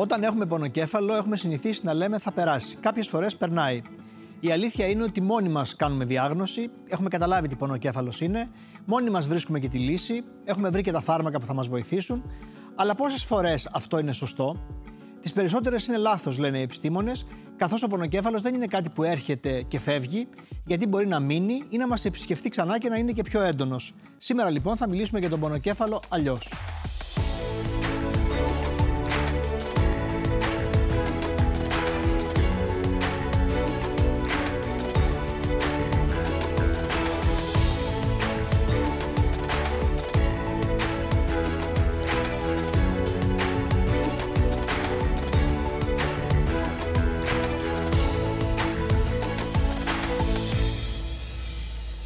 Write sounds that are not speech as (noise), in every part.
Όταν έχουμε πονοκέφαλο, έχουμε συνηθίσει να λέμε θα περάσει. Κάποιες φορές περνάει. Η αλήθεια είναι ότι μόνοι μας κάνουμε διάγνωση, έχουμε καταλάβει τι πονοκέφαλος είναι, μόνοι μας βρίσκουμε και τη λύση, έχουμε βρει και τα φάρμακα που θα μας βοηθήσουν. Αλλά πόσες φορές αυτό είναι σωστό, τις περισσότερες είναι λάθος, λένε οι επιστήμονες, καθώς ο πονοκέφαλος δεν είναι κάτι που έρχεται και φεύγει, γιατί μπορεί να μείνει ή να μας επισκεφτεί ξανά και να είναι και πιο έντονος. Σήμερα λοιπόν θα μιλήσουμε για τον πονοκέφαλο αλλιώς.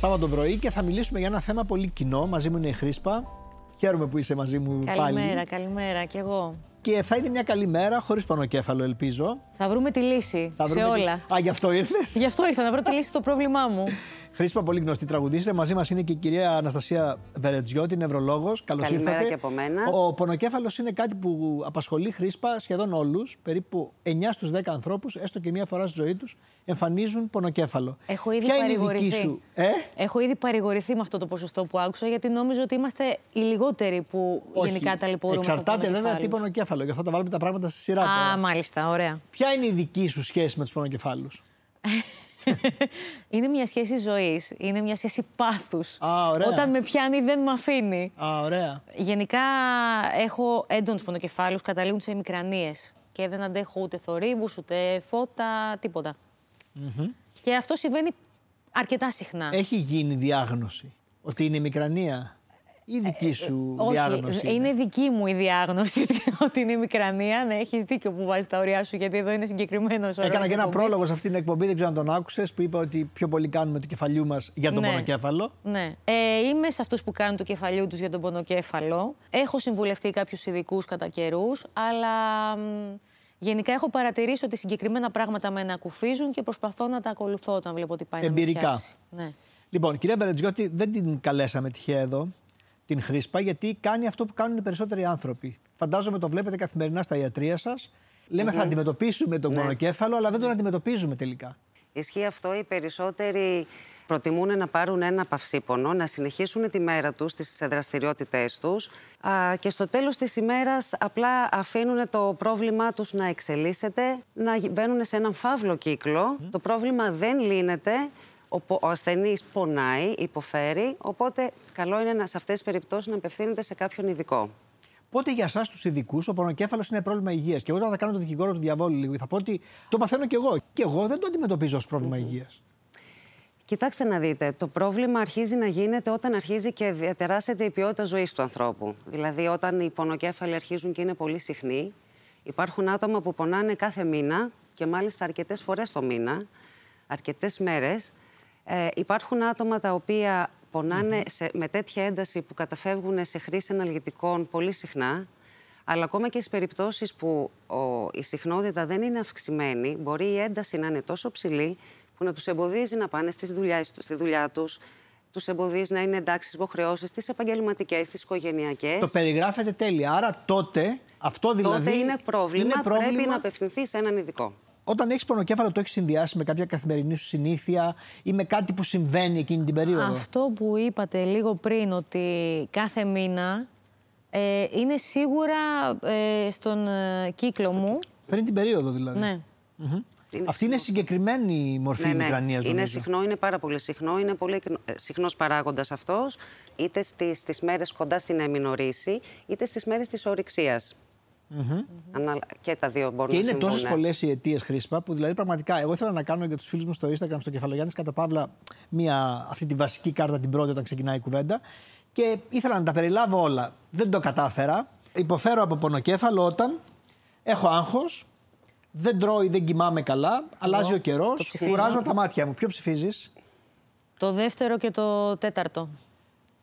Σάββατο πρωί και θα μιλήσουμε για ένα θέμα πολύ κοινό. Μαζί μου είναι η Χρήσπα. Χαίρομαι που είσαι μαζί μου καλημέρα, πάλι. Καλημέρα, καλημέρα κι εγώ. Και θα είναι μια καλή μέρα, χωρίς πονοκέφαλο, ελπίζω. Θα βρούμε τη λύση Θα σε βρούμε τη- όλα. Α, γι' αυτό ήρθες; Γι' αυτό ήρθα να βρω τη λύση στο πρόβλημά μου. (laughs) Χρήσπα, πολύ γνωστή τραγουδίστρια. Μαζί μας είναι και η κυρία Αναστασία Βερετζιώτη, νευρολόγος. Καλώς Καλημέρα ήρθατε. και από μένα. Ο πονοκέφαλος είναι κάτι που απασχολεί Χρήσπα σχεδόν όλους. Περίπου 9 στους 10 ανθρώπους, έστω και μία φορά στη ζωή τους, εμφανίζουν πονοκέφαλο. Έχω ήδη Ποια είναι η δική παρηγορηθεί. σου. Ε; Έχω ήδη παρηγορηθεί με αυτό το ποσοστό που άκουσα, γιατί νόμιζα ότι είμαστε οι λιγότεροι που Όχι. γενικά ταλαιπωρούμε. Εξαρτάται βέβαια τι πονοκεφάλους. πονοκέφαλο. Γι' αυτό τα βάλουμε τα πράγματα στη σειρά. Α, τώρα. μάλιστα, ωραία. Ποια είναι η δική σου σχέση με τους πονοκεφάλους; (laughs) Είναι μια σχέση ζωής. Είναι μια σχέση πάθους. Α, ωραία. Όταν με πιάνει, δεν με αφήνει. Α, ωραία. Γενικά έχω έντονους πονοκεφάλους, καταλήγουν σε μικρανίες. Και δεν αντέχω ούτε θορύβους, ούτε φώτα, τίποτα. Και αυτό συμβαίνει αρκετά συχνά. Έχει γίνει διάγνωση ότι είναι μικρανία; Ή δική σου Ε, Όχι, διάγνωση. είναι δική μου η διάγνωση (laughs) ότι είναι μικρανία. Ναι, έχεις δίκιο που βάζεις τα ωριά σου, γιατί εδώ είναι συγκεκριμένος ο Έκανα και ένα πρόλογο σε αυτήν την εκπομπή, δεν ξέρω αν τον άκουσες, που είπα ότι πιο πολύ κάνουμε του κεφαλιού μας για τον Ναι. πονοκέφαλο. Ναι. Ε, είμαι σε αυτούς που κάνουν του κεφαλιού τους για τον πονοκέφαλο. Έχω συμβουλευτεί κάποιους ειδικούς κατά καιρούς, αλλά μ, γενικά έχω παρατηρήσει ότι συγκεκριμένα πράγματα με ανακουφίζουν και προσπαθώ να τα ακολουθώ όταν βλέπω ότι πάει Εμπειρικά. να με πιάσει. Ναι. Λοιπόν, κυρία Βερετζιώτη, δεν την καλέσαμε τυχαία εδώ, την Χρήσπα, γιατί κάνει αυτό που κάνουν οι περισσότεροι άνθρωποι. Φαντάζομαι το βλέπετε καθημερινά στα ιατρία σας. Λέμε θα αντιμετωπίσουμε τον Ναι. πονοκέφαλο, αλλά δεν τον αντιμετωπίζουμε τελικά. Ισχύει αυτό. Οι περισσότεροι προτιμούν να πάρουν ένα παυσίπονο, να συνεχίσουν τη μέρα τους, τις δραστηριότητές τους α, και στο τέλος της ημέρας απλά αφήνουν το πρόβλημά τους να εξελίσσεται, να γι- μπαίνουν σε έναν φαύλο κύκλο. Το πρόβλημα δεν λύνεται, ο, πο- ο ασθενής πονάει, υποφέρει, οπότε καλό είναι να, σε αυτές τις περιπτώσεις να απευθύνεται σε κάποιον ειδικό. Πότε για εσάς τους ειδικούς ο πονοκέφαλος είναι πρόβλημα υγείας; Και εγώ τώρα θα κάνω το δικηγόρο του διαβόλου λίγο. Θα πω ότι το παθαίνω κι εγώ. Και εγώ δεν το αντιμετωπίζω ως πρόβλημα υγείας. Κοιτάξτε να δείτε, το πρόβλημα αρχίζει να γίνεται όταν αρχίζει και διατεράσσεται η ποιότητα ζωής του ανθρώπου. Δηλαδή όταν οι πονοκέφαλοι αρχίζουν και είναι πολύ συχνοί, υπάρχουν άτομα που πονάνε κάθε μήνα και μάλιστα αρκετές φορές το μήνα, αρκετές μέρες. Ε, υπάρχουν άτομα τα οποία πονάνε σε, με τέτοια ένταση που καταφεύγουν σε χρήση αναλγητικών πολύ συχνά, αλλά ακόμα και στις περιπτώσεις που ο, η συχνότητα δεν είναι αυξημένη, μπορεί η ένταση να είναι τόσο ψηλή που να τους εμποδίζει να πάνε στις δουλειά, στη δουλειά τους, τους εμποδίζει να είναι εντάξει στις υποχρεώσεις, στις επαγγελματικές, στις οικογενειακές. Το περιγράφετε τέλεια. Άρα τότε αυτό δηλαδή. Τότε είναι πρόβλημα, είναι πρόβλημα πρέπει να απευθυνθεί σε έναν ειδικό. Όταν έχεις πονοκέφαλο, το έχεις συνδυάσει με κάποια καθημερινή σου συνήθεια ή με κάτι που συμβαίνει εκείνη την περίοδο; Αυτό που είπατε λίγο πριν, ότι κάθε μήνα ε, είναι σίγουρα ε, στον ε, κύκλο μου. Πριν την περίοδο δηλαδή. Ναι. Είναι Αυτή είναι συγκεκριμένη μορφή Ναι, ναι, ναι. μικρανίας, Είναι νομίζω. συχνό, είναι πάρα πολύ συχνό. Είναι πολύ ε, συχνός παράγοντας αυτός, είτε στις, στις μέρες κοντά στην εμινορίση, είτε στις μέρες της ορυξίας. Ανα- Και τα δύο μπορούν Και να είναι συμβούν. τόσες ναι. πολλές οι αιτίες χρήσπα που δηλαδή πραγματικά εγώ ήθελα να κάνω για τους φίλους μου στο Instagram, στο Κεφαλογιάννης κατά παύλα, μια, αυτή τη βασική κάρτα την πρώτη όταν ξεκινάει η κουβέντα. Και ήθελα να τα περιλάβω όλα. Δεν το κατάφερα. Υποφέρω από πονοκέφαλο όταν έχω άγχος, δεν τρώω ή δεν κοιμάμαι καλά, αλλάζει ο καιρός, ψηφίζω. κουράζω τα μάτια μου. Ποιο ψηφίζεις, Το δεύτερο και το τέταρτο.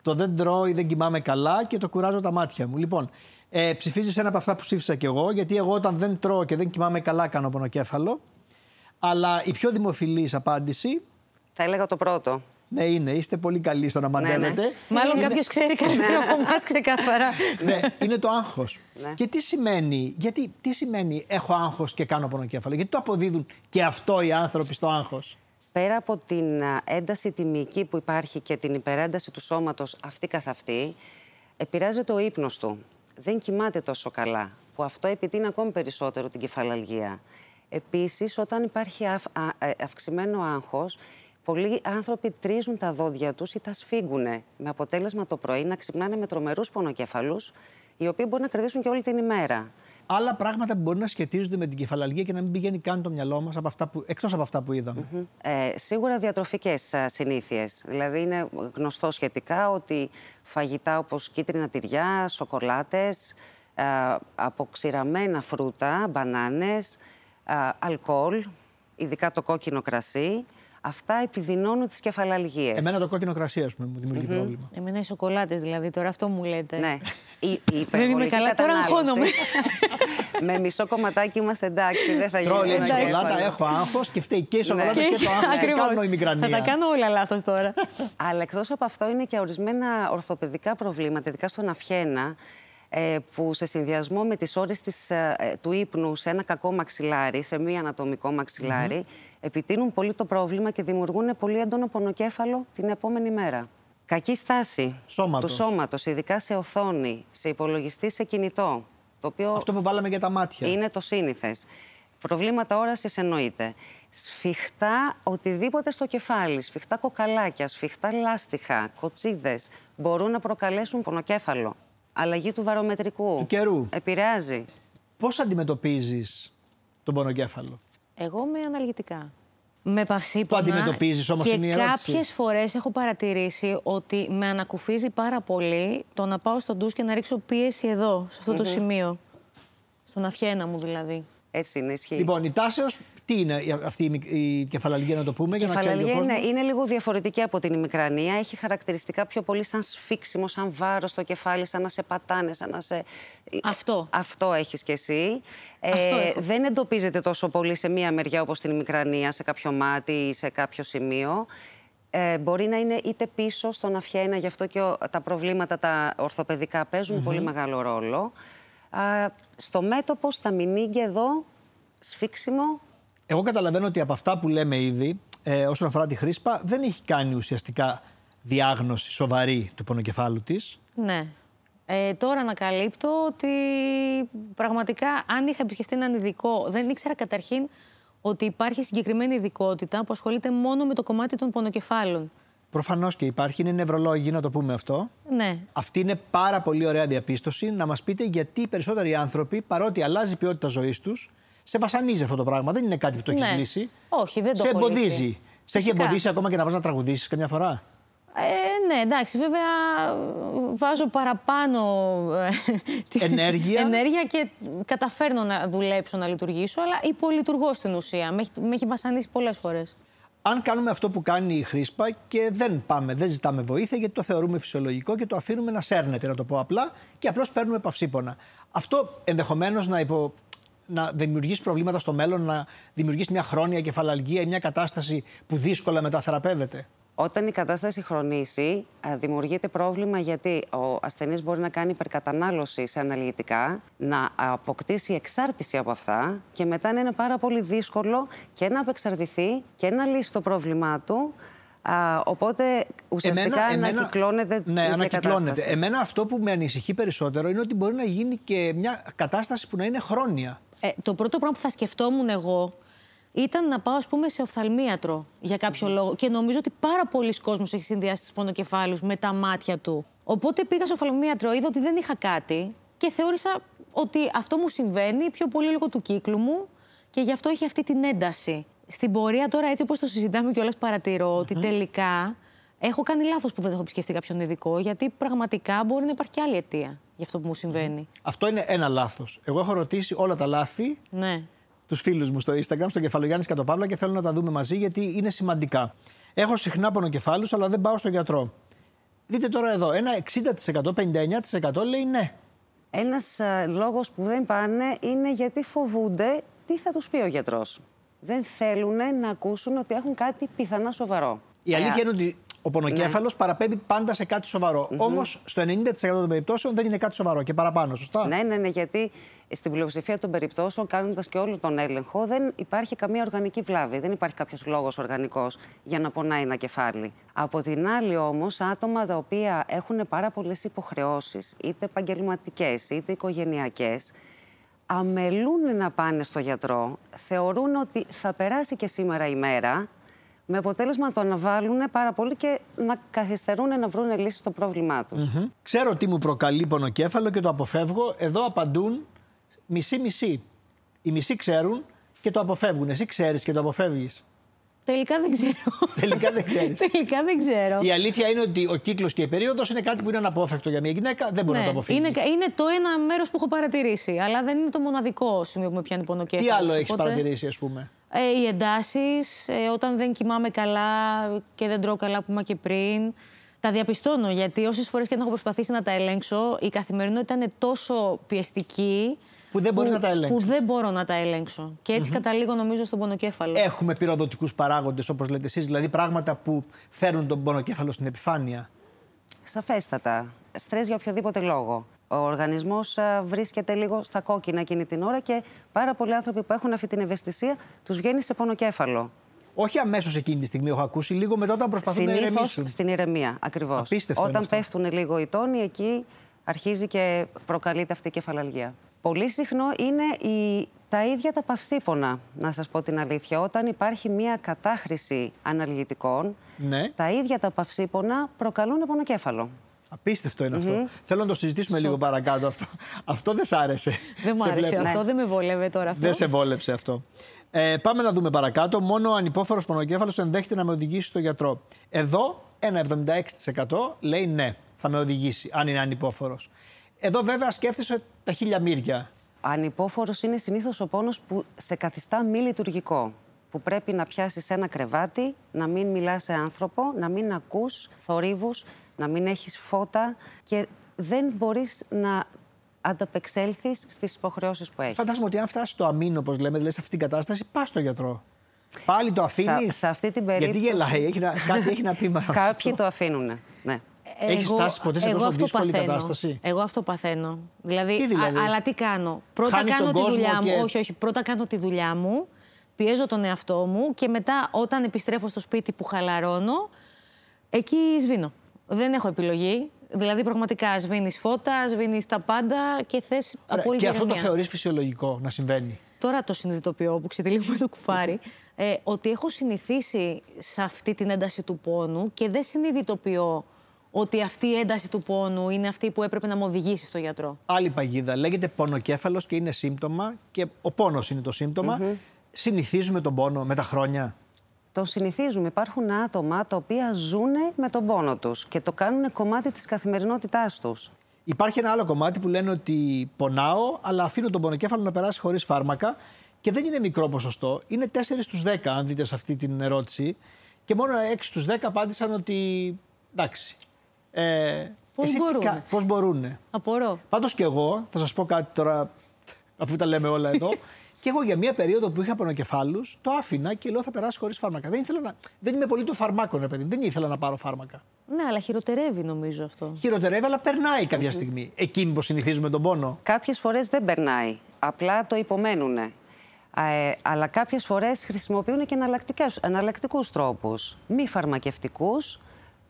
Το δεν τρώω ή δεν κοιμάμαι καλά και το κουράζω τα μάτια μου. Λοιπόν, ε, ψηφίζεις ένα από αυτά που ψήφισα κι εγώ, γιατί εγώ όταν δεν τρώω και δεν κοιμάμαι καλά κάνω πονοκέφαλο. Αλλά η πιο δημοφιλής απάντηση Θα έλεγα το πρώτο. Ναι, είναι. Είστε πολύ καλοί στο να ναι. μαντεύετε. Μάλλον κάποιος ξέρει καλύτερα από εμάς ξεκάθαρα. ναι, είναι το άγχος. Ναι. Και τι σημαίνει, γιατί τι σημαίνει έχω άγχος και κάνω πονοκέφαλο, γιατί το αποδίδουν και αυτό οι άνθρωποι στο άγχος; Πέρα από την α, ένταση τιμική που υπάρχει και την υπερένταση του σώματος αυτή καθ' αυτή, επηρεάζει το ύπνος του. Δεν κοιμάται τόσο καλά, που αυτό επιτείνει ακόμη περισσότερο την κεφαλαλγία. Επίσης, όταν υπάρχει αυ- α- ε, αυξημένο άγχος, πολλοί άνθρωποι τρίζουν τα δόντια τους ή τα σφίγγουν, με αποτέλεσμα το πρωί να ξυπνάνε με τρομερούς πονοκέφαλους, οι οποίοι μπορεί να κρατήσουν και όλη την ημέρα. Άλλα πράγματα που μπορεί να σχετίζονται με την κεφαλαλγία και να μην πηγαίνει καν το μυαλό μας εκτός από αυτά που είδαμε. Ε, σίγουρα διατροφικές α, συνήθειες. Δηλαδή είναι γνωστό σχετικά ότι φαγητά όπως κίτρινα τυριά, σοκολάτες, α, αποξηραμένα φρούτα, μπανάνες, α, αλκοόλ, ειδικά το κόκκινο κρασί, αυτά επιδεινώνουν τις κεφαλαλγίες. Εμένα το κόκκινο κρασί, ας πούμε, μου δημιουργεί πρόβλημα. Εμένα οι σοκολάτες δηλαδή, τώρα αυτό μου λέτε. Ναι. Η, η Δεν είμαι υπερβολική καλά, τώρα κατανάλωση- αγχώνομαι. (laughs) με μισό κομματάκι είμαστε εντάξει, δεν θα γίνει. Τρώω λίγο ένα σοκολάτα, κέφαλο. έχω άγχος και φταίει και η σοκολάτα Ναι. και, το άγχος. Και (laughs) Ακριβώς. κάνω ημικρανία. Θα τα κάνω όλα λάθος τώρα. (laughs) Αλλά εκτός από αυτό είναι και ορισμένα ορθοπαιδικά προβλήματα, ειδικά στον αυχένα, ε, που σε συνδυασμό με τις ώρες της, ε, ε, του ύπνου σε ένα κακό μαξιλάρι, σε μη ανατομικό μαξιλάρι, επιτείνουν πολύ το πρόβλημα και δημιουργούν πολύ έντονο πονοκέφαλο την επόμενη μέρα. Κακή στάση Σώματος. του σώματος, ειδικά σε οθόνη, σε υπολογιστή, σε κινητό, το οποίο Αυτό που βάλαμε για τα μάτια. είναι το σύνηθες. Προβλήματα όρασης εννοείται. Σφιχτά οτιδήποτε στο κεφάλι, σφιχτά κοκαλάκια, σφιχτά λάστιχα, κοτσίδες μπορούν να προκαλέσουν πονοκέφαλο. Αλλαγή του βαρομετρικού. Του καιρού. Επηρεάζει. Πώς αντιμετωπίζεις τον πονοκέφαλο; Εγώ με αναλγητικά. Με παυσίπονα. Το αντιμετωπίζεις όμως, και είναι η ερώτηση. κάποιες φορές έχω παρατηρήσει ότι με ανακουφίζει πάρα πολύ το να πάω στο ντους και να ρίξω πίεση εδώ, σε αυτό το σημείο. Στον αυχένα μου δηλαδή. Έτσι είναι, ισχύει. Λοιπόν, η τάσεως, τι είναι η- αυτή η, μικ- η κεφαλαλγία, να το πούμε, για Η να ξέρει ο κεφαλαλγία κόσμος; είναι, είναι λίγο διαφορετική από την ημικρανία. Έχει χαρακτηριστικά πιο πολύ σαν σφίξιμο, σαν βάρο στο κεφάλι, σαν να σε πατάνε, σαν να σε. Αυτό. Αυτό έχεις κι εσύ. Ε, Αυτό έχω. δεν εντοπίζεται τόσο πολύ σε μία μεριά όπως την ημικρανία, σε κάποιο μάτι ή σε κάποιο σημείο. Ε, μπορεί να είναι είτε πίσω στον αυχένα, γι' αυτό και ο- τα προβλήματα τα ορθοπαιδικά παίζουν πολύ μεγάλο ρόλο. Α, στο μέτωπο, στα μηνύγκια εδώ, σφίξιμο, Εγώ καταλαβαίνω ότι από αυτά που λέμε ήδη, ε, όσον αφορά τη χρήσπα, δεν έχει κάνει ουσιαστικά διάγνωση σοβαρή του πονοκεφάλου της. Ναι. Ε, τώρα ανακαλύπτω ότι πραγματικά αν είχα επισκεφτεί έναν ειδικό, δεν ήξερα καταρχήν ότι υπάρχει συγκεκριμένη ειδικότητα που ασχολείται μόνο με το κομμάτι των πονοκεφάλων. Προφανώς και υπάρχει, είναι νευρολόγοι, να το πούμε αυτό. Ναι. Αυτή είναι πάρα πολύ ωραία διαπίστωση. Να μας πείτε γιατί οι περισσότεροι άνθρωποι, παρότι αλλάζει η ποιότητα ζωής τους, σε βασανίζει αυτό το πράγμα. Δεν είναι κάτι που το έχεις Ναι. λύσει. Όχι, δεν το Σε έχω εμποδίζει. λύσει. Σε έχει Φυσικά. εμποδίσει ακόμα και να πας να τραγουδήσεις καμιά φορά; Ε, ναι, εντάξει, βέβαια βάζω παραπάνω ε, τη- Ενέργεια. ενέργεια και καταφέρνω να δουλέψω, να λειτουργήσω, αλλά υπολειτουργώ στην ουσία. Με έχει, με έχει βασανίσει πολλές φορές. Αν κάνουμε αυτό που κάνει η χρήσπα και δεν πάμε, δεν ζητάμε βοήθεια γιατί το θεωρούμε φυσιολογικό και το αφήνουμε να σέρνεται, να το πω απλά, και απλώς παίρνουμε παυσίπονα. Αυτό ενδεχομένως να, υπο... να δημιουργήσει προβλήματα στο μέλλον, να δημιουργήσει μια χρόνια κεφαλαλγία ή μια κατάσταση που δύσκολα μεταθεραπεύεται; Όταν η κατάσταση χρονίσει, α, δημιουργείται πρόβλημα γιατί ο ασθενής μπορεί να κάνει υπερκατανάλωση σε αναλγητικά, να αποκτήσει εξάρτηση από αυτά και μετά να είναι πάρα πολύ δύσκολο και να απεξαρτηθεί και να λύσει το πρόβλημά του. Α, οπότε ουσιαστικά ανακυκλώνεται η Ναι, ίδια ανακυκλώνεται. κατάσταση. Εμένα αυτό που με ανησυχεί περισσότερο είναι ότι μπορεί να γίνει και μια κατάσταση που να είναι χρόνια. Ε, το πρώτο πράγμα που θα σκεφτόμουν εγώ ήταν να πάω, ας πούμε, σε οφθαλμίατρο για κάποιο λόγο. Και νομίζω ότι πάρα πολλοί κόσμος έχει συνδυάσει τους πονοκεφάλους με τα μάτια του. Οπότε πήγα σε οφθαλμίατρο, είδα ότι δεν είχα κάτι και θεώρησα ότι αυτό μου συμβαίνει πιο πολύ λόγω του κύκλου μου και γι' αυτό έχει αυτή την ένταση. Στην πορεία τώρα, έτσι όπως το συζητάμε κιόλας, παρατηρώ ότι τελικά έχω κάνει λάθος που δεν έχω επισκεφτεί κάποιον ειδικό, γιατί πραγματικά μπορεί να υπάρχει και άλλη αιτία για αυτό που μου συμβαίνει. Αυτό είναι ένα λάθος. Εγώ έχω ρωτήσει όλα τα λάθη Ναι. τους φίλους μου στο Instagram, στο κεφαλογιάννη Κατοπαύλα και θέλω να τα δούμε μαζί γιατί είναι σημαντικά. Έχω συχνά πονοκεφάλους, αλλά δεν πάω στον γιατρό. Δείτε τώρα εδώ, ένα 60%, 59% λέει ναι. Ένας α, λόγος που δεν πάνε είναι γιατί φοβούνται τι θα τους πει ο γιατρός. Δεν θέλουν να ακούσουν ότι έχουν κάτι πιθανά σοβαρό. Η Ε, αλήθεια είναι ότι Ο πονοκέφαλος Ναι. παραπέμπει πάντα σε κάτι σοβαρό. Όμως στο 90% των περιπτώσεων δεν είναι κάτι σοβαρό και παραπάνω, σωστά; Ναι, ναι, ναι, γιατί στην πλειοψηφία των περιπτώσεων, κάνοντας και όλο τον έλεγχο, δεν υπάρχει καμία οργανική βλάβη. Δεν υπάρχει κάποιος λόγος οργανικός για να πονάει ένα κεφάλι. Από την άλλη, όμως, άτομα τα οποία έχουν πάρα πολλές υποχρεώσεις, είτε επαγγελματικές είτε οικογενειακές, αμελούν να πάνε στο γιατρό, θεωρούν ότι θα περάσει και σήμερα η μέρα, με αποτέλεσμα να το αναβάλουν πάρα πολύ και να καθυστερούν να βρουν λύση στο πρόβλημά τους. Μμμ. Ξέρω τι μου προκαλεί πονοκέφαλο και το αποφεύγω. Εδώ απαντούν μισή-μισή. Οι μισοί ξέρουν και το αποφεύγουν. Εσύ ξέρεις και το αποφεύγεις. Τελικά δεν ξέρω. (laughs) Τελικά δεν ξέρεις. Τελικά δεν ξέρω. Η αλήθεια είναι ότι ο κύκλος και η περίοδος είναι κάτι που είναι αναπόφευκτο για μια γυναίκα. Δεν μπορεί να το αποφύγει. Ναι. είναι, είναι το ένα μέρος που έχω παρατηρήσει. Αλλά δεν είναι το μοναδικό σημείο που με πιάνει πονοκέφαλος. Τι άλλο έχεις παρατηρήσει, ας πούμε; Ε, οι εντάσεις, ε, όταν δεν κοιμάμαι καλά και δεν τρώω καλά που είπα και πριν. Τα διαπιστώνω γιατί όσες φορές και αν έχω προσπαθήσει να τα ελέγξω, η καθημερινότητα είναι τόσο πιεστική. Που δεν μπορείς να τα ελέγξεις. Που δεν μπορώ να τα ελέγξω. Και έτσι καταλήγω νομίζω στον πονοκέφαλο. Έχουμε πυροδοτικούς παράγοντες, όπως λέτε εσείς, δηλαδή πράγματα που φέρουν τον πονοκέφαλο στην επιφάνεια. Σαφέστατα. Στρες για οποιοδήποτε λόγο. Ο οργανισμός α, βρίσκεται λίγο στα κόκκινα εκείνη την ώρα και πάρα πολλοί άνθρωποι που έχουν αυτή την ευαισθησία τους βγαίνει σε πονοκέφαλο. Όχι αμέσως εκείνη τη στιγμή, έχω ακούσει, λίγο μετά όταν προσπαθούν να Συνήθως ηρεμήσουν. στην ηρεμία, ακριβώς. Απίστευτο είναι Όταν αυτό. πέφτουν λίγο οι τόνοι, εκεί αρχίζει και προκαλείται αυτή η κεφαλαλγία. Πολύ συχνό είναι η, τα ίδια τα παυσίπονα, να σας πω την αλήθεια. Όταν υπάρχει μια κατάχρηση αναλγητικών, Ναι. τα ίδια τα παυσίπονα προκαλούν πονοκέφαλο. Απίστευτο είναι αυτό. Θέλω να το συζητήσουμε λίγο παρακάτω αυτό. Αυτό δεν σ' άρεσε. δεν μου Σε άρεσε βλέπω. αυτό, δεν με βόλευε τώρα αυτό. Δεν σε βόλεψε αυτό. Ε, πάμε να δούμε παρακάτω. Μόνο ο ανυπόφορος πονοκέφαλος ενδέχεται να με οδηγήσει στο γιατρό. Εδώ ένα 76% λέει ναι, θα με οδηγήσει, αν είναι ανυπόφορος. Εδώ βέβαια σκέφτεσαι τα χίλια μύρια. Ανυπόφορος είναι συνήθως ο πόνος που σε καθιστά μη λειτουργικό. Που πρέπει να πιάσεις ένα κρεβάτι, να μην μιλάς σε άνθρωπο, να μην ακούς θορύβους, να μην έχεις φώτα και δεν μπορείς να ανταπεξέλθεις στις υποχρεώσεις που έχεις. Φαντάζομαι ότι αν φτάσεις στο αμήν, όπως λέμε, δηλαδή σε αυτή την κατάσταση, πας στο γιατρό. Πάλι το αφήνεις; σε αυτή την Γιατί περίπτωση- γελάει, έχει να, κάτι έχει να πει με αυτό. Κάποιοι το αφήνουν. Ναι. Έχεις φτάσει ποτέ σε εγώ τόσο αυτό δύσκολη παθαίνω. κατάσταση; Εγώ αυτό παθαίνω. Δηλαδή, Τι δηλαδή; α- αλλά τι κάνω; Πρώτα Χάνεις κάνω τον τη κόσμο δουλειά και- μου. Όχι, όχι. Πρώτα κάνω τη δουλειά μου. Πιέζω τον εαυτό μου και μετά, όταν επιστρέφω στο σπίτι που χαλαρώνω, εκεί σβήνω. Δεν έχω επιλογή. Δηλαδή, πραγματικά σβήνει φώτα, σβήνει τα πάντα και θες Ωραία, απόλυτη Και αυτό το ηρεμία. θεωρείς φυσιολογικό να συμβαίνει; Τώρα το συνειδητοποιώ που ξετυλίγουμε το κουφάρι, ε, ότι έχω συνηθίσει σε αυτή την ένταση του πόνου και δεν συνειδητοποιώ ότι αυτή η ένταση του πόνου είναι αυτή που έπρεπε να με οδηγήσει στο γιατρό. Άλλη παγίδα. Λέγεται πονοκέφαλος και είναι σύμπτωμα και ο πόνος είναι το συμπτωμα Συνηθίζουμε τον πόνο με τα χρόνια; Το συνηθίζουμε. Υπάρχουν άτομα τα οποία ζουν με τον πόνο τους και το κάνουν κομμάτι της καθημερινότητάς τους. Υπάρχει ένα άλλο κομμάτι που λένε ότι πονάω, αλλά αφήνω τον πονοκέφαλο να περάσει χωρίς φάρμακα και δεν είναι μικρό ποσοστό. Είναι 4 στους 10, αν δείτε σε αυτή την ερώτηση. Και μόνο 6 στους 10 απάντησαν ότι. εντάξει. Ε, Πώς εσύ τι μπορούνε; κα- Πώς μπορούνε; Απορώ. Πάντως και εγώ, θα σας πω κάτι τώρα, αφού τα λέμε όλα εδώ. (laughs) και εγώ για μία περίοδο που είχα πονοκεφάλους, το άφηνα και λέω θα περάσει χωρίς φάρμακα. Δεν, ήθελα να, δεν είμαι πολύ του φαρμάκων, ρε παιδί. μου. Δεν ήθελα να πάρω φάρμακα. Ναι, αλλά χειροτερεύει νομίζω αυτό. Χειροτερεύει, αλλά περνάει κάποια στιγμή. Εκείνη που συνηθίζουμε τον πόνο. Κάποιες φορές δεν περνάει, απλά το υπομένουν. Ε, αλλά κάποιες φορές χρησιμοποιούν και εναλλακτικές- εναλλακτικούς τρόπους, μη φαρμακευτικούς,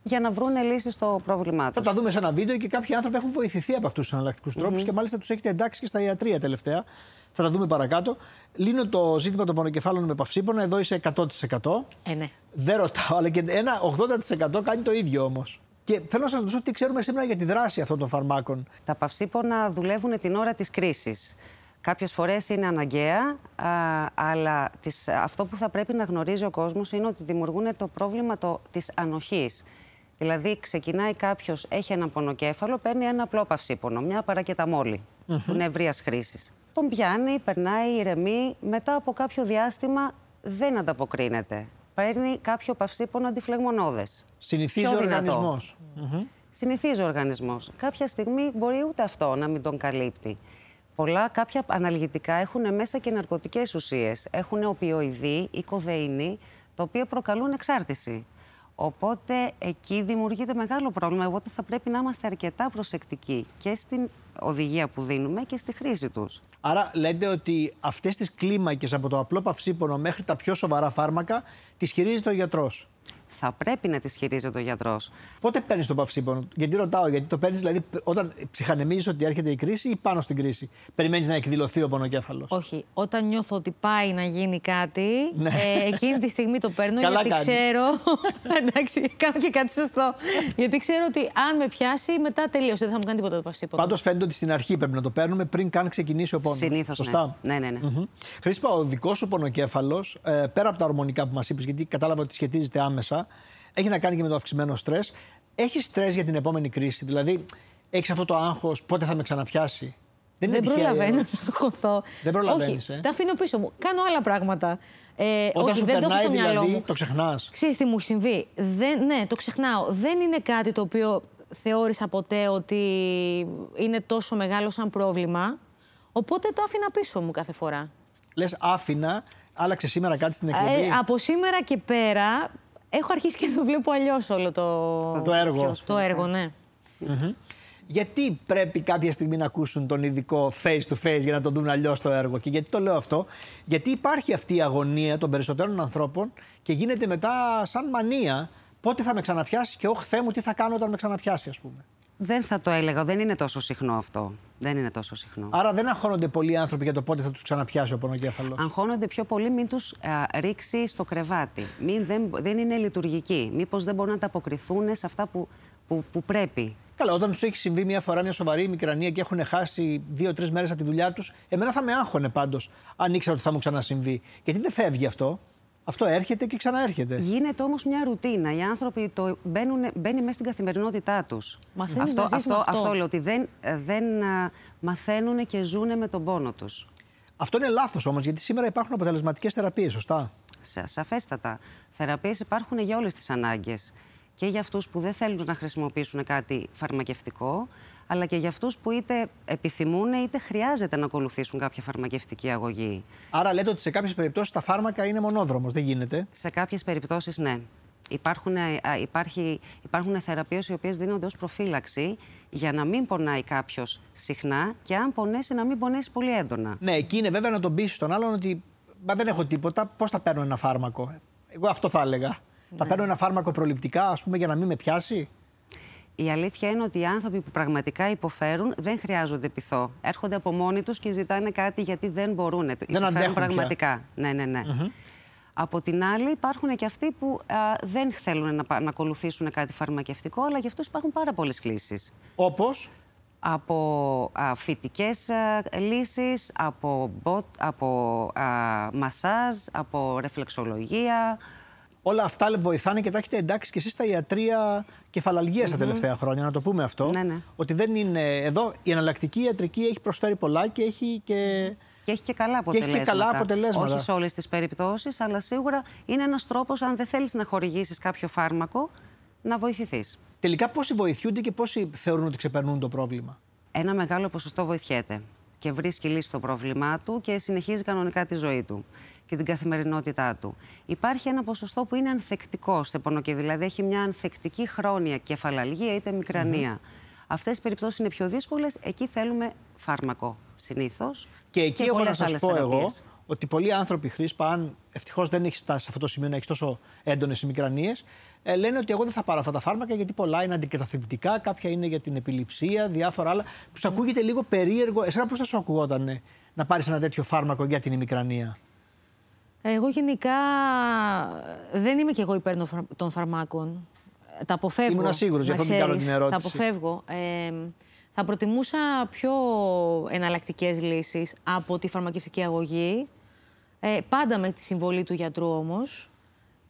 για να βρουν λύση στο πρόβλημά Θα τους. τα δούμε σε ένα βίντεο και κάποιοι άνθρωποι έχουν βοηθηθεί από αυτούς τους εναλλακτικούς τρόπους και μάλιστα τους έχετε εντάξει και στα ιατρία τελευταία. Θα τα δούμε παρακάτω. Λύνω το ζήτημα των πονοκεφάλων με παυσίπονα. Εδώ είσαι 100%. Ε, ναι. Δεν ρωτάω, αλλά και ένα 80% κάνει το ίδιο όμως. Και θέλω να σας ρωτήσω τι ξέρουμε σήμερα για τη δράση αυτών των φαρμάκων. Τα παυσίπονα δουλεύουν την ώρα της κρίσης. Κάποιες φορές είναι αναγκαία, α, αλλά τις, αυτό που θα πρέπει να γνωρίζει ο κόσμος είναι ότι δημιουργούν το πρόβλημα το, της ανοχής. Δηλαδή, ξεκινάει κάποιος, έχει ένα πονοκέφαλο, παίρνει ένα απλό παυσίπονο, μια παρακεταμόλη, που είναι ευρείας χρήσης. Τον πιάνει, περνάει, ηρεμεί, μετά από κάποιο διάστημα δεν ανταποκρίνεται. Παίρνει κάποιο παυσίπονο αντιφλεγμονώδες. Συνηθίζει Πιο ο δυνατό. οργανισμός. Συνηθίζει ο οργανισμός. Κάποια στιγμή μπορεί ούτε αυτό να μην τον καλύπτει. Πολλά κάποια αναλγητικά έχουν μέσα και ναρκωτικές ουσίες. Έχουν οπιοειδή ή κοδεΐνη, τα οποία προκαλούν εξάρτηση. Οπότε εκεί δημιουργείται μεγάλο πρόβλημα. Οπότε θα πρέπει να είμαστε αρκετά προσεκτικοί και στην οδηγία που δίνουμε και στη χρήση τους. Άρα λέτε ότι αυτές τις κλίμακες από το απλό παυσίπονο μέχρι τα πιο σοβαρά φάρμακα τις χειρίζεται ο γιατρός θα πρέπει να τις χειρίζεται ο γιατρός. Πότε παίρνεις το παυσίπονο, Γιατί ρωτάω, Γιατί το παίρνεις δηλαδή όταν ψυχανεμίζεις ότι έρχεται η κρίση ή πάνω στην κρίση; Περιμένεις να εκδηλωθεί ο πονοκέφαλος; Όχι. Όταν νιώθω ότι πάει να γίνει κάτι, ναι. ε, εκείνη τη στιγμή το παίρνω γιατί ξέρω. (laughs) εντάξει, κάνω και κάτι σωστό. γιατί ξέρω ότι αν με πιάσει, μετά τελείωσε. Δεν θα μου κάνει τίποτα το παυσίπονο. Πάντως φαίνεται ότι στην αρχή πρέπει να το παίρνουμε πριν καν ξεκινήσει ο πόνος. Συνήθως. Σωστά. Ναι, ναι, ναι. ναι. Mm-hmm. Χρήσπα, ο δικός σου πονοκέφαλος, ε, πέρα από τα ορμονικά που μας είπες, γιατί κατάλαβα ότι σχετίζεται άμεσα, έχει να κάνει και με το αυξημένο στρες. Έχει στρες για την επόμενη κρίση. Δηλαδή, έχεις αυτό το άγχος, πότε θα με ξαναπιάσει; Δεν, δεν προλαβαίνω να αγχωθώ. Δεν προλαβαίνεις. Ε. Τα αφήνω πίσω μου. Κάνω άλλα πράγματα. Ε, Όταν όχι, σου δεν περνάει, το δηλαδή, μου. το ξεχνάς. Ξέρεις τι μου συμβεί; Δεν, ναι, το ξεχνάω. Δεν είναι κάτι το οποίο θεώρησα ποτέ ότι είναι τόσο μεγάλο σαν πρόβλημα. Οπότε το άφηνα πίσω μου κάθε φορά. Λες, άφηνα, άλλαξε σήμερα κάτι στην εκπομπή; Ε, από σήμερα και πέρα έχω αρχίσει και το βλέπω αλλιώς όλο το, το έργο. Το έργο, ναι. Γιατί πρέπει κάποια στιγμή να ακούσουν τον ειδικό face to face για να τον δουν αλλιώς το έργο. Και γιατί το λέω αυτό, Γιατί υπάρχει αυτή η αγωνία των περισσότερων ανθρώπων και γίνεται μετά σαν μανία. Πότε θα με ξαναπιάσει και όχι Θεέ μου, τι θα κάνω όταν με ξαναπιάσει, ας πούμε. Δεν θα το έλεγα. Δεν είναι τόσο συχνό αυτό. Δεν είναι τόσο συχνό. Άρα δεν αγχώνονται πολλοί άνθρωποι για το πότε θα τους ξαναπιάσει ο πονοκέφαλος; Αγχώνονται πιο πολύ μην τους ρίξει στο κρεβάτι. Μην, δεν, δεν είναι λειτουργικοί. Μήπως δεν μπορούν να τα αποκριθούν σε αυτά που, που, που πρέπει. Καλά, όταν τους έχει συμβεί μια φορά μια σοβαρή μικρανία και έχουν χάσει δύο-τρεις μέρες από τη δουλειά τους, εμένα θα με άγχωνε πάντως αν ήξερα ότι θα μου ξανασυμβεί. Γιατί δεν φεύγει αυτό; Αυτό έρχεται και ξαναέρχεται. Γίνεται όμως μια ρουτίνα. Οι άνθρωποι το μπαίνουν, μπαίνει μέσα στην καθημερινότητά τους. Αυτό, αυτό, αυτό, αυτό λέω ότι δεν, δεν μαθαίνουν και ζουν με τον πόνο τους. Αυτό είναι λάθος όμως, γιατί σήμερα υπάρχουν αποτελεσματικές θεραπείες, σωστά; Σαφέστατα. Θεραπείες υπάρχουν για όλες τις ανάγκες. Και για αυτούς που δεν θέλουν να χρησιμοποιήσουν κάτι φαρμακευτικό, αλλά και για αυτούς που είτε επιθυμούν είτε χρειάζεται να ακολουθήσουν κάποια φαρμακευτική αγωγή. Άρα λέτε ότι σε κάποιες περιπτώσεις τα φάρμακα είναι μονόδρομος, δεν γίνεται; Σε κάποιες περιπτώσεις ναι. Υπάρχουν, υπάρχει, υπάρχουν θεραπείες οι οποίες δίνονται ως προφύλαξη για να μην πονάει κάποιος συχνά και αν πονέσει να μην πονέσει πολύ έντονα. Ναι, εκεί είναι βέβαια να τον πείσει τον άλλον ότι μα δεν έχω τίποτα, πώς θα παίρνω ένα φάρμακο; Εγώ αυτό θα έλεγα. Ναι. Θα παίρνω ένα φάρμακο προληπτικά, ας πούμε, για να μην με πιάσει; Η αλήθεια είναι ότι οι άνθρωποι που πραγματικά υποφέρουν δεν χρειάζονται πειθό. Έρχονται από μόνοι τους και ζητάνε κάτι γιατί δεν μπορούν. Δεν υποφέρουν πραγματικά. Ναι, ναι, ναι. Από την άλλη, υπάρχουν και αυτοί που δεν θέλουν να, να ακολουθήσουν κάτι φαρμακευτικό, αλλά για αυτούς υπάρχουν πάρα πολλές λύσει. Όπως; Από α, φυτικές λύσεις, από, από α, μασάζ, από ρεφλεξολογία, Όλα αυτά βοηθάνε και τα έχετε εντάξει και εσείς στα ιατρία κεφαλαλγία τα τελευταία χρόνια, να το πούμε αυτό. Ναι, ναι. Ότι δεν είναι. Εδώ η εναλλακτική ιατρική έχει προσφέρει πολλά και έχει και. Και έχει και καλά αποτελέσματα. Και έχει και καλά αποτελέσματα. Όχι σε όλες τις περιπτώσεις, αλλά σίγουρα είναι ένας τρόπος, αν δεν θέλεις να χορηγήσεις κάποιο φάρμακο, να βοηθηθείς. Τελικά, πόσοι βοηθούνται και πόσοι θεωρούν ότι ξεπερνούν το πρόβλημα; Ένα μεγάλο ποσοστό βοηθιέται και βρίσκει λύση στο πρόβλημά του και συνεχίζει κανονικά τη ζωή του και την καθημερινότητά του. Υπάρχει ένα ποσοστό που είναι ανθεκτικό σε πονοκέφαλο, δηλαδή έχει μια ανθεκτική χρόνια κεφαλαλγία είτε μικρανία. Mm-hmm. Αυτές οι περιπτώσεις είναι πιο δύσκολες, εκεί θέλουμε φάρμακο συνήθως. Και εκεί και έχω να σας πω εγώ ότι πολλοί άνθρωποι χρήσπα, αν ευτυχώς δεν έχει φτάσει σε αυτό το σημείο να έχεις τόσο έντονες μικρανίες, ε, λένε ότι εγώ δεν θα πάρω αυτά τα φάρμακα γιατί πολλά είναι αντικαταθλιπτικά, κάποια είναι για την επιληψία, διάφορα άλλα. Τους ακούγεται λίγο περίεργο. Εσένα πώς θα σου ακουγόταν να πάρεις ένα τέτοιο φάρμακο για την ημικρανία; Εγώ γενικά δεν είμαι κι εγώ υπέρ των φαρμάκων. Τα αποφεύγω. Ήμουν σίγουρος, γι' αυτό την κάνω την ερώτηση. Τα αποφεύγω. Ε, θα προτιμούσα πιο εναλλακτικές λύσεις από τη φαρμακευτική αγωγή. Ε, πάντα με τη συμβολή του γιατρού όμως.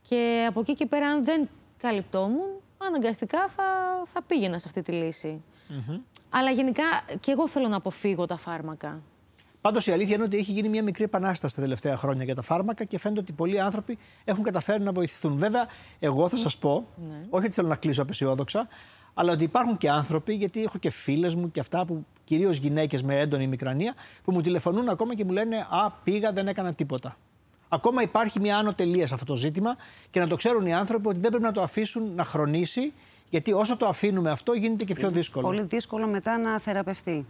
Και από εκεί και πέρα, αν δεν καλυπτόμουν, αναγκαστικά θα, θα πήγαινα σε αυτή τη λύση. Αλλά γενικά και εγώ θέλω να αποφύγω τα φάρμακα. Πάντως η αλήθεια είναι ότι έχει γίνει μια μικρή επανάσταση τα τελευταία χρόνια για τα φάρμακα και φαίνεται ότι πολλοί άνθρωποι έχουν καταφέρει να βοηθηθούν. Βέβαια, εγώ θα σας πω, ναι. όχι ότι θέλω να κλείσω απεσιόδοξα, αλλά ότι υπάρχουν και άνθρωποι, γιατί έχω και φίλες μου και αυτά που κυρίως γυναίκες με έντονη μικρανία, που μου τηλεφωνούν ακόμα και μου λένε Α, πήγα, δεν έκανα τίποτα. Ακόμα υπάρχει μια άνω τελεία σε αυτό το ζήτημα και να το ξέρουν οι άνθρωποι ότι δεν πρέπει να το αφήσουν να χρονίσει, γιατί όσο το αφήνουμε αυτό γίνεται και πιο δύσκολο. Πολύ δύσκολο μετά να θεραπευτεί.